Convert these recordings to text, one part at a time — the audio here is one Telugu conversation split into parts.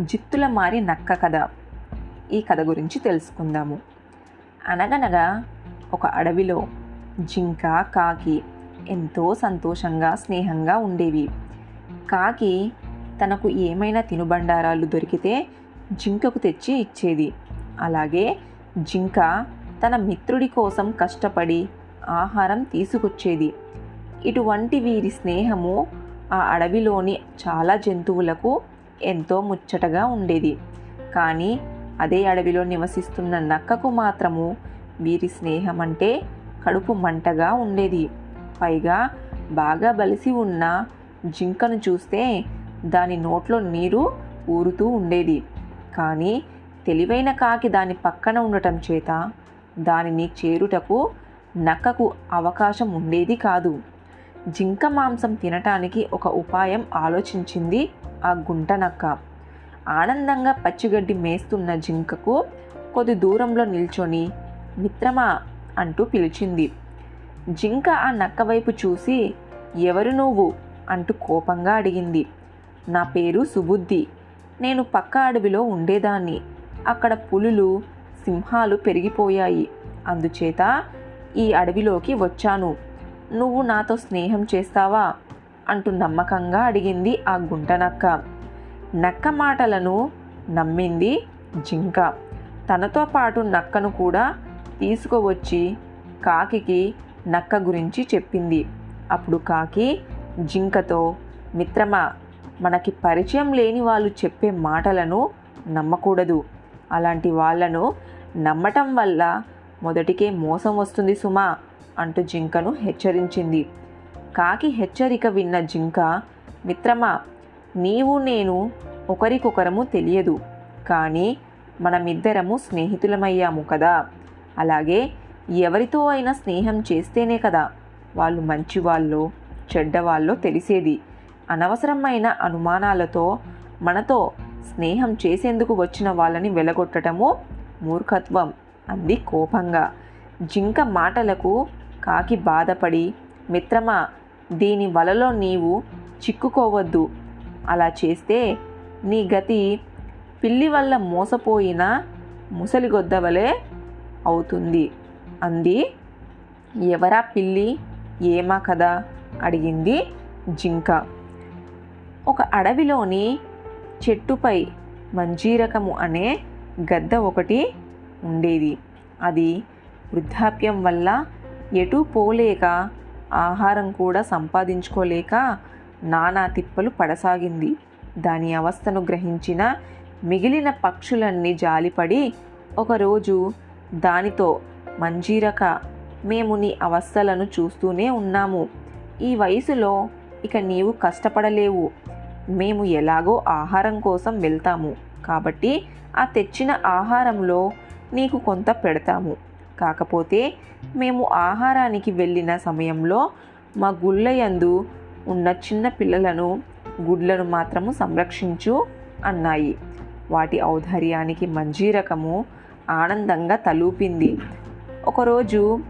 జిత్తుల మారి నక్క కథ. ఈ కథ గురించి తెలుసుకుందాము. అనగనగా ఒక అడవిలో జింక కాకి ఎంతో సంతోషంగా స్నేహంగా ఉండేవి. కాకి తనకు ఏమైనా తినుబండారాలు దొరికితే జింకకు తెచ్చి ఇచ్చేది. అలాగే జింక తన మిత్రుడి కోసం కష్టపడి ఆహారం తీసుకొచ్చేది. ఇటువంటి వీరి స్నేహము ఆ అడవిలోని చాలా జంతువులకు ఎంతో ముచ్చటగా ఉండేది. కానీ అదే అడవిలో నివసిస్తున్న నక్కకు మాత్రము వీరి స్నేహం అంటే కడుపు మంటగా ఉండేది. పైగా బాగా బలిసి ఉన్న జింకను చూస్తే దాని నోట్లో నీరు ఊరుతూ ఉండేది. కానీ తెలివైన కాకి దాని పక్కన ఉండటం చేత దానిని చేరుటకు నక్కకు అవకాశం ఉండేది కాదు. జింక మాంసం తినటానికి ఒక ఉపాయం ఆలోచించింది ఆ గుంట నక్క ఆనందంగా పచ్చిగడ్డి మేస్తున్న జింకకు కొద్ది దూరంలో నిల్చొని మిత్రమా అంటూ పిలిచింది. జింక ఆ నక్క వైపు చూసి ఎవరు నువ్వు? అంటూ కోపంగా అడిగింది. నా పేరు సుబుద్ధి. నేను పక్క అడవిలో ఉండేదాన్ని. అక్కడ పులులు సింహాలు పెరిగిపోయాయి. అందుచేత ఈ అడవిలోకి వచ్చాను. నువ్వు నాతో స్నేహం చేస్తావా? అంటూ నమ్మకంగా అడిగింది ఆ గుంట నక్క నక్క మాటలను నమ్మింది జింక. తనతో పాటు నక్కను కూడా తీసుకువచ్చి కాకికి నక్క గురించి చెప్పింది. అప్పుడు కాకి జింకతో మిత్రమా మనకి పరిచయం లేని వాళ్ళు చెప్పే మాటలను నమ్మకూడదు. అలాంటి వాళ్ళను నమ్మటం వల్ల మొదటికే మోసం వస్తుంది సుమా. అంటూ జింకను హెచ్చరించింది. కాకి హెచ్చరిక విన్న జింక మిత్రమా నీవు నేను ఒకరికొకరము తెలియదు. కానీ మనమిద్దరము స్నేహితులమయ్యాము కదా. అలాగే ఎవరితో అయినా స్నేహం చేస్తేనే కదా వాళ్ళు మంచివాళ్ళో చెడ్డవాళ్ళో తెలిసేది. అనవసరమైన అనుమానాలతో మనతో స్నేహం చేసేందుకు వచ్చిన వాళ్ళని వెలగొట్టడము మూర్ఖత్వం అంది కోపంగా. జింక మాటలకు కాకి బాధపడి మిత్రమా దీని వలలో నీవు చిక్కుకోవద్దు. అలా చేస్తే నీ గతి పిల్లి వల్ల మోసపోయిన ముసలిగొద్దవలే అవుతుంది అంది. ఎవరా పిల్లి? ఏమా కదా అడిగింది జింక. ఒక అడవిలోని చెట్టుపై మంజీరకము అనే గద్ద ఒకటి ఉండేది. అది వృద్ధాప్యం వల్ల ఎటూ పోలేక ఆహారం కూడా సంపాదించుకోలేక నానా తిప్పలు పడసాగింది. దాని అవస్థను గ్రహించిన మిగిలిన పక్షులన్నీ జాలిపడి ఒకరోజు దానితో మంజీరక మేము నీ అవస్థలను చూస్తూనే ఉన్నాము. ఈ వయసులో ఇక నీవు కష్టపడలేవు. మేము ఎలాగో ఆహారం కోసం వెళ్తాము. కాబట్టి ఆ తెచ్చిన ఆహారంలో నీకు కొంత పెడతాము. కాకపోతే మేము ఆహారానికి వెళ్ళిన సమయంలో మా గుళ్ళయందు ఉన్న చిన్న పిల్లలను గుడ్లను మాత్రము సంరక్షించు అన్నాయి. వాటి ఔదార్యానికి మంజీరకము ఆనందంగా తలూపింది. ఒకరోజు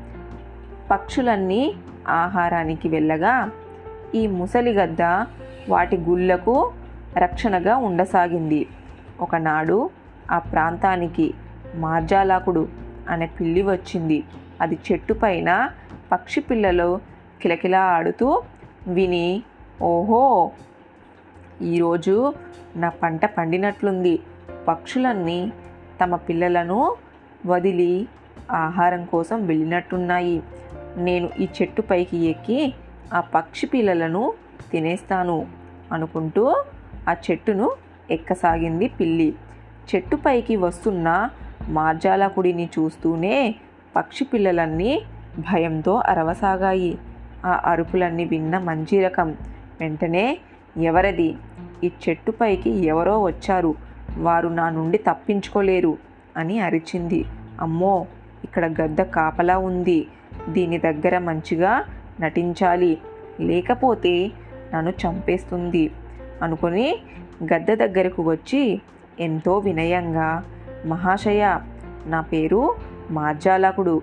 పక్షులన్నీ ఆహారానికి వెళ్ళగా ఈ ముసలిగద్ద వాటి గుళ్ళకు రక్షణగా ఉండసాగింది. ఒకనాడు ఆ ప్రాంతానికి మార్జాలాకుడు అనే పిల్లి వచ్చింది. అది చెట్టు పైన పక్షి పిల్లలు కిలకిలా ఆడుతూ విని ఓహో ఈరోజు నా పంట పండినట్లుంది. పక్షులన్నీ తమ పిల్లలను వదిలి ఆహారం కోసం వెళ్ళినట్టున్నాయి. నేను ఈ చెట్టు పైకి ఎక్కి ఆ పక్షి పిల్లలను తినేస్తాను అనుకుంటూ ఆ చెట్టును ఎక్కసాగింది పిల్లి. చెట్టు పైకి వస్తున్న మార్జాలకుడిని చూస్తూనే పక్షి పిల్లలన్నీ భయంతో అరవసాగాయి. ఆ అరుపులన్నీ విన్న మంజీరకం. వెంటనే ఎవరది? ఈ చెట్టుపైకి ఎవరో వచ్చారు. వారు నా నుండి తప్పించుకోలేరు అని అరిచింది. అమ్మో! ఇక్కడ గద్ద కాపలా ఉంది. దీని దగ్గర మంచిగా నటించాలి. లేకపోతే నన్ను చంపేస్తుంది అనుకుని గద్ద దగ్గరకు వచ్చి ఎంతో వినయంగా మహాశయ నా పేరు మార్జాలకుడు.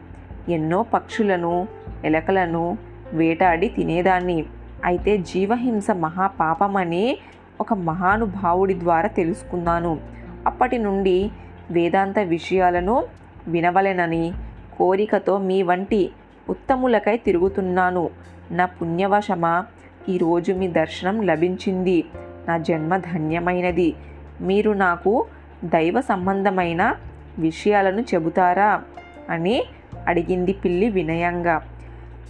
ఎన్నో పక్షులను ఎలకలను వేటాడి తినేదాన్ని. అయితే జీవహింస మహాపాపమని ఒక మహానుభావుడి ద్వారా తెలుసుకున్నాను. అప్పటి నుండి వేదాంత విషయాలను వినవలెనని కోరికతో మీ వంటి ఉత్తములకై తిరుగుతున్నాను. నా పుణ్యవశమా ఈరోజు మీ దర్శనం లభించింది. నా జన్మ ధన్యమైనది. మీరు నాకు దైవ సంబంధమైన విషయాలను చెబుతారా అని అడిగింది పిల్లి వినయంగా.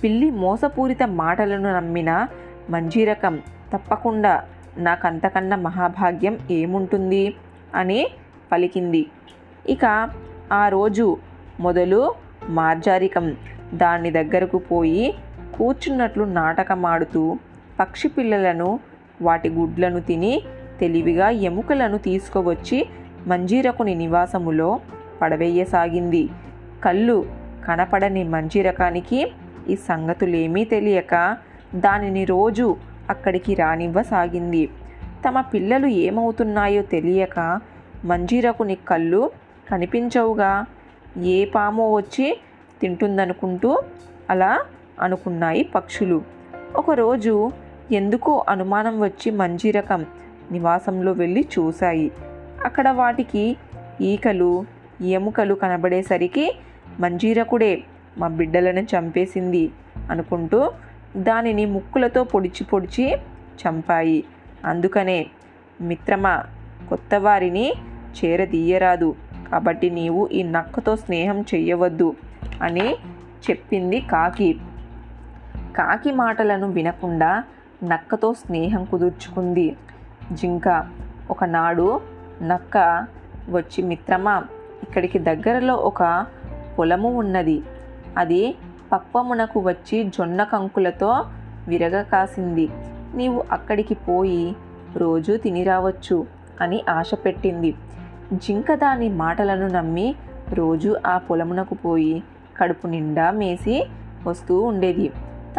పిల్లి మోసపూరిత మాటలను నమ్మిన మంజీరకం తప్పకుండా నాకంతకన్నా మహాభాగ్యం ఏముంటుంది? అని పలికింది. ఇక ఆ రోజు మొదలు మార్జారికం. దాని దగ్గరకు పోయి కూర్చున్నట్లు నాటకమాడుతూ పక్షి పిల్లలను వాటి గుడ్లను తిని తెలివిగా ఎముకలను తీసుకువచ్చి మంజీరకుని నివాసములో పడవేయసాగింది. కళ్ళు కనపడని మంజీరకానికి ఈ సంగతులేమీ తెలియక దానిని రోజు అక్కడికి రానివ్వసాగింది. తమ పిల్లలు ఏమవుతున్నాయో తెలియక మంజీరకుని కళ్ళు కనిపించవుగా. ఏ పాము వచ్చి తింటుందనుకుంటూ అలా అనుకున్నాయి పక్షులు. ఒకరోజు ఎందుకో అనుమానం వచ్చి మంజీరకం నివాసంలో వెళ్ళి చూశాయి. అక్కడ వాటికి ఈకలు ఎముకలు కనబడేసరికి మంజీరకుడే మా బిడ్డలను చంపేసింది అనుకుంటూ దానిని ముక్కులతో పొడిచి పొడిచి చంపాయి. అందుకనే మిత్రమా కొత్త వారిని చేరదీయరాదు. కాబట్టి నీవు ఈ నక్కతో స్నేహం చెయ్యవద్దు అని చెప్పింది కాకి. కాకి మాటలను వినకుండా నక్కతో స్నేహం కుదుర్చుకుంది. జింక ఒకనాడు నక్క వచ్చి మిత్రమా ఇక్కడికి దగ్గరలో ఒక పొలము ఉన్నది. అది పప్పమునకు వచ్చి జొన్న కంకులతో విరగ కాసింది. నీవు అక్కడికి పోయి రోజు తిని రావచ్చు అని ఆశ పెట్టింది. జింక దాని మాటలను నమ్మి రోజు ఆ పొలమునకు పోయి కడుపు నిండా మేసి వస్తూ ఉండేది.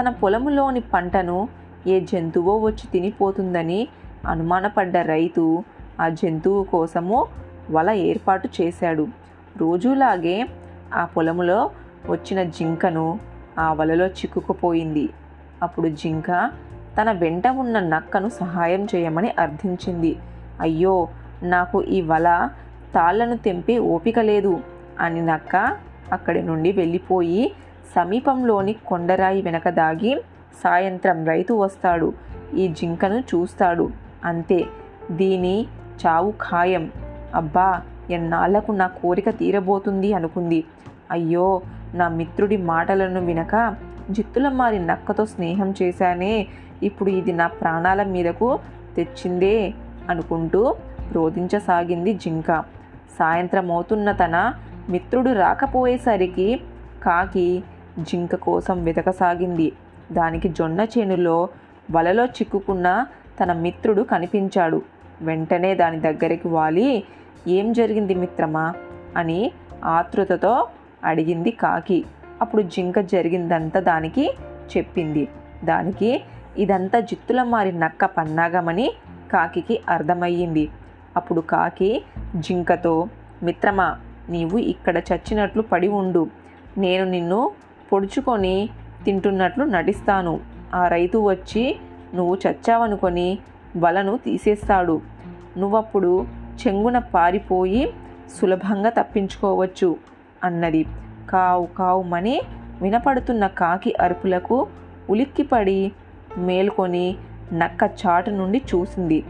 తన పొలములోని పంటను ఏ జంతువో వచ్చి తినిపోతుందని అనుమానపడ్డ రైతు ఆ జంతువు కోసము వల ఏర్పాటు చేశాడు. రోజులాగే ఆ పొలంలో వచ్చిన జింకను ఆ వలలో చిక్కుకుపోయింది. అప్పుడు జింక తన వెంట ఉన్న నక్కను సహాయం చేయమని అర్థించింది. అయ్యో నాకు ఈ వల తాళ్ళను తెంపే ఓపిక లేదు అని నక్క అక్కడి నుండి వెళ్ళిపోయి సమీపంలోని కొండరాయి వెనక దాగి సాయంత్రం రైతు వస్తాడు. ఈ జింకను చూస్తాడు. అంతే. దీని చావు ఖాయం. అబ్బా ఎన్నాళ్ళకు నా కోరిక తీరబోతుంది అనుకుంది. అయ్యో నా మిత్రుడి మాటలను వినక జిత్తుల మారి నక్కతో స్నేహం చేశానే ఇప్పుడు ఇది నా ప్రాణాల మీదకు తెచ్చిందే అనుకుంటూ రోధించసాగింది జింక. సాయంత్రం అవుతున్న తన మిత్రుడు రాకపోయేసరికి కాకి జింక కోసం వెతకసాగింది. దానికి జొన్న చేనులో వలలో చిక్కుకున్న తన మిత్రుడు కనిపించాడు. వెంటనే దాని దగ్గరికి వాలి ఏం జరిగింది మిత్రమా? అని ఆతృతతో అడిగింది కాకి. అప్పుడు జింక జరిగిందంతా దానికి చెప్పింది. దానికి ఇదంతా జిత్తుల మారి నక్క పన్నాగమని కాకికి అర్థమయ్యింది. అప్పుడు కాకి జింకతో మిత్రమా నీవు ఇక్కడ చచ్చినట్లు పడి ఉండు. నేను నిన్ను పొడుచుకొని తింటున్నట్లు నటిస్తాను. ఆ రైతు వచ్చి నువ్వు చచ్చావనుకొని వలను తీసేస్తాడు. నువ్వప్పుడు చెంగున పారిపోయి సులభంగా తప్పించుకోవచ్చు అన్నది. కావు కావుమని వినపడుతున్న కాకి అరుపులకు ఉలిక్కిపడి మేల్కొని నక్క చాటు నుండి చూసింది.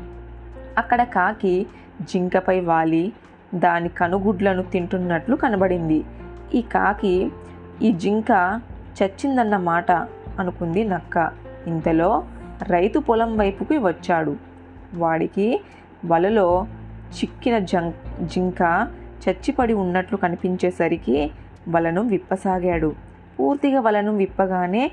అక్కడ కాకి జింకపై వాలి దాని కనుగుడ్లను తింటున్నట్లు కనబడింది. ఈ కాకి ఈ జింక చచ్చిందన్న మాట అనుకుంది నక్క. ఇంతలో రైతు పొలం వైపుకి వచ్చాడు. వాడికి వలలో చిక్కిన జం జింక చచ్చిపడి ఉన్నట్లు కనిపించేసరికి వలను విప్పసాగాడు. పూర్తిగా వలను విప్పగానే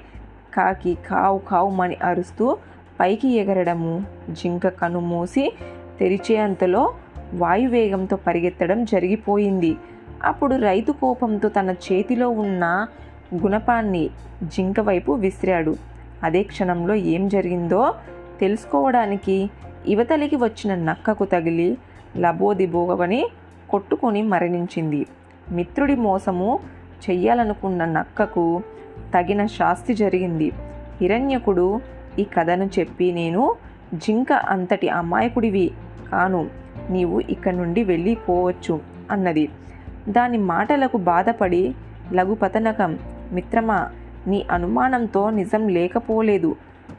కాకి కావు కావు మని అరుస్తూ పైకి ఎగరడము. జింక కను మూసి తెరిచేంతలో వాయువేగంతో పరిగెత్తడం జరిగిపోయింది. అప్పుడు రైతు కోపంతో తన చేతిలో ఉన్న గుణపాన్ని జింక వైపు విసిరాడు. అదే క్షణంలో ఏం జరిగిందో తెలుసుకోవడానికి యువతలికి వచ్చిన నక్కకు తగిలి లబోదిబోగవని కొట్టుకొని మరణించింది. మిత్రుడి మోసము చెయ్యాలనుకున్న నక్కకు తగిన శాస్తి జరిగింది. హిరణ్యకుడు ఈ కథను చెప్పి నేను జింక అంతటి అమాయకుడివి కాను. నీవు ఇక్కడి నుండి వెళ్ళిపోవచ్చు అన్నది. దాని మాటలకు బాధపడి లఘుపతనకం మిత్రమా నీ అనుమానంతో నిజం లేకపోలేదు.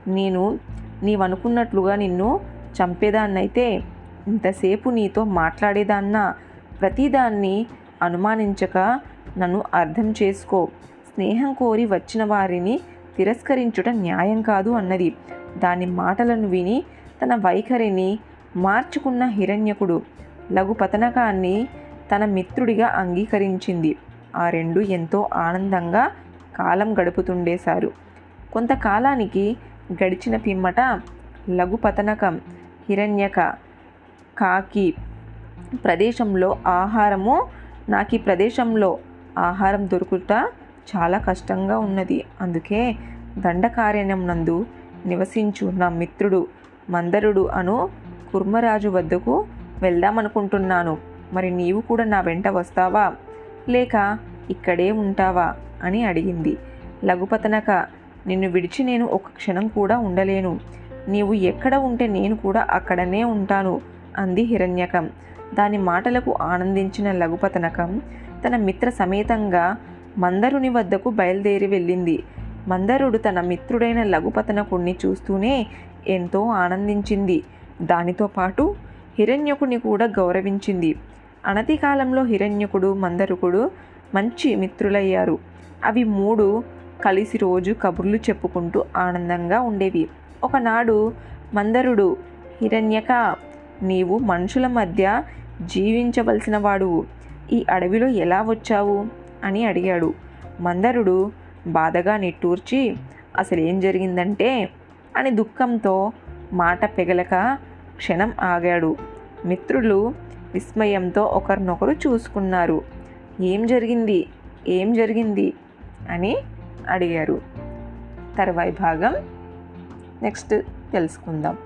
నేను నీవనుకున్నట్లుగా నిన్ను చంపేదాన్నైతే ఇంతసేపు నీతో మాట్లాడేదాన్న ప్రతిదాన్ని అనుమానించక నన్ను అర్థం చేసుకో. స్నేహం కోరి వచ్చిన వారిని తిరస్కరించుట న్యాయం కాదు అన్నది. దాని మాటలను విని తన వైఖరిని మార్చుకున్న హిరణ్యకుడు లఘుపతనకాన్ని తన మిత్రుడిగా అంగీకరించింది. ఆ రెండు ఎంతో ఆనందంగా కాలం గడుపుతుండేశారు కొంతకాలానికి గడిచిన పిమ్మట లఘుపతనకం హిరణ్యక కాకి ప్రదేశంలో ఆహారము నాకు ఈ ప్రదేశంలో ఆహారం దొరుకుట చాలా కష్టంగా ఉన్నది. అందుకే దండకారణ్యం నందు నివసించు నా మిత్రుడు మందరుడు అను కుర్మరాజు వద్దకు వెళ్దామనుకుంటున్నాను. మరి నీవు కూడా నా వెంట వస్తావా? లేక ఇక్కడే ఉంటావా? అని అడిగింది. లఘుపతనక నిన్ను విడిచి నేను ఒక క్షణం కూడా ఉండలేను. నీవు ఎక్కడ ఉంటే నేను కూడా అక్కడనే ఉంటాను అంది హిరణ్యకం. దాని మాటలకు ఆనందించిన లఘుపతనకం తన మిత్ర సమేతంగా మందరుని వద్దకు బయలుదేరి వెళ్ళింది. మందరుడు తన మిత్రుడైన లఘుపతనకుణ్ణి చూస్తూనే ఎంతో ఆనందించింది. దానితో పాటు హిరణ్యకుని కూడా గౌరవించింది. అనతి కాలంలో హిరణ్యకుడు మందరుకుడు మంచి మిత్రులయ్యారు. అవి మూడు కలిసి రోజు కబుర్లు చెప్పుకుంటూ ఆనందంగా ఉండేవి. ఒకనాడు మందరుడు హిరణ్యక నీవు మనుషుల మధ్య జీవించవలసిన వాడువు ఈ అడవిలో ఎలా వచ్చావు? అని అడిగాడు. మందరుడు బాధగా నిట్టూర్చి అసలేం జరిగిందంటే అని దుఃఖంతో మాట పెగలక క్షణం ఆగాడు. మిత్రులు విస్మయంతో ఒకరినొకరు చూసుకున్నారు. ఏం జరిగింది? ఏం జరిగింది? అని అడిగారు. తర్వాయి భాగం నెక్స్ట్ తెలుసుకుందాం.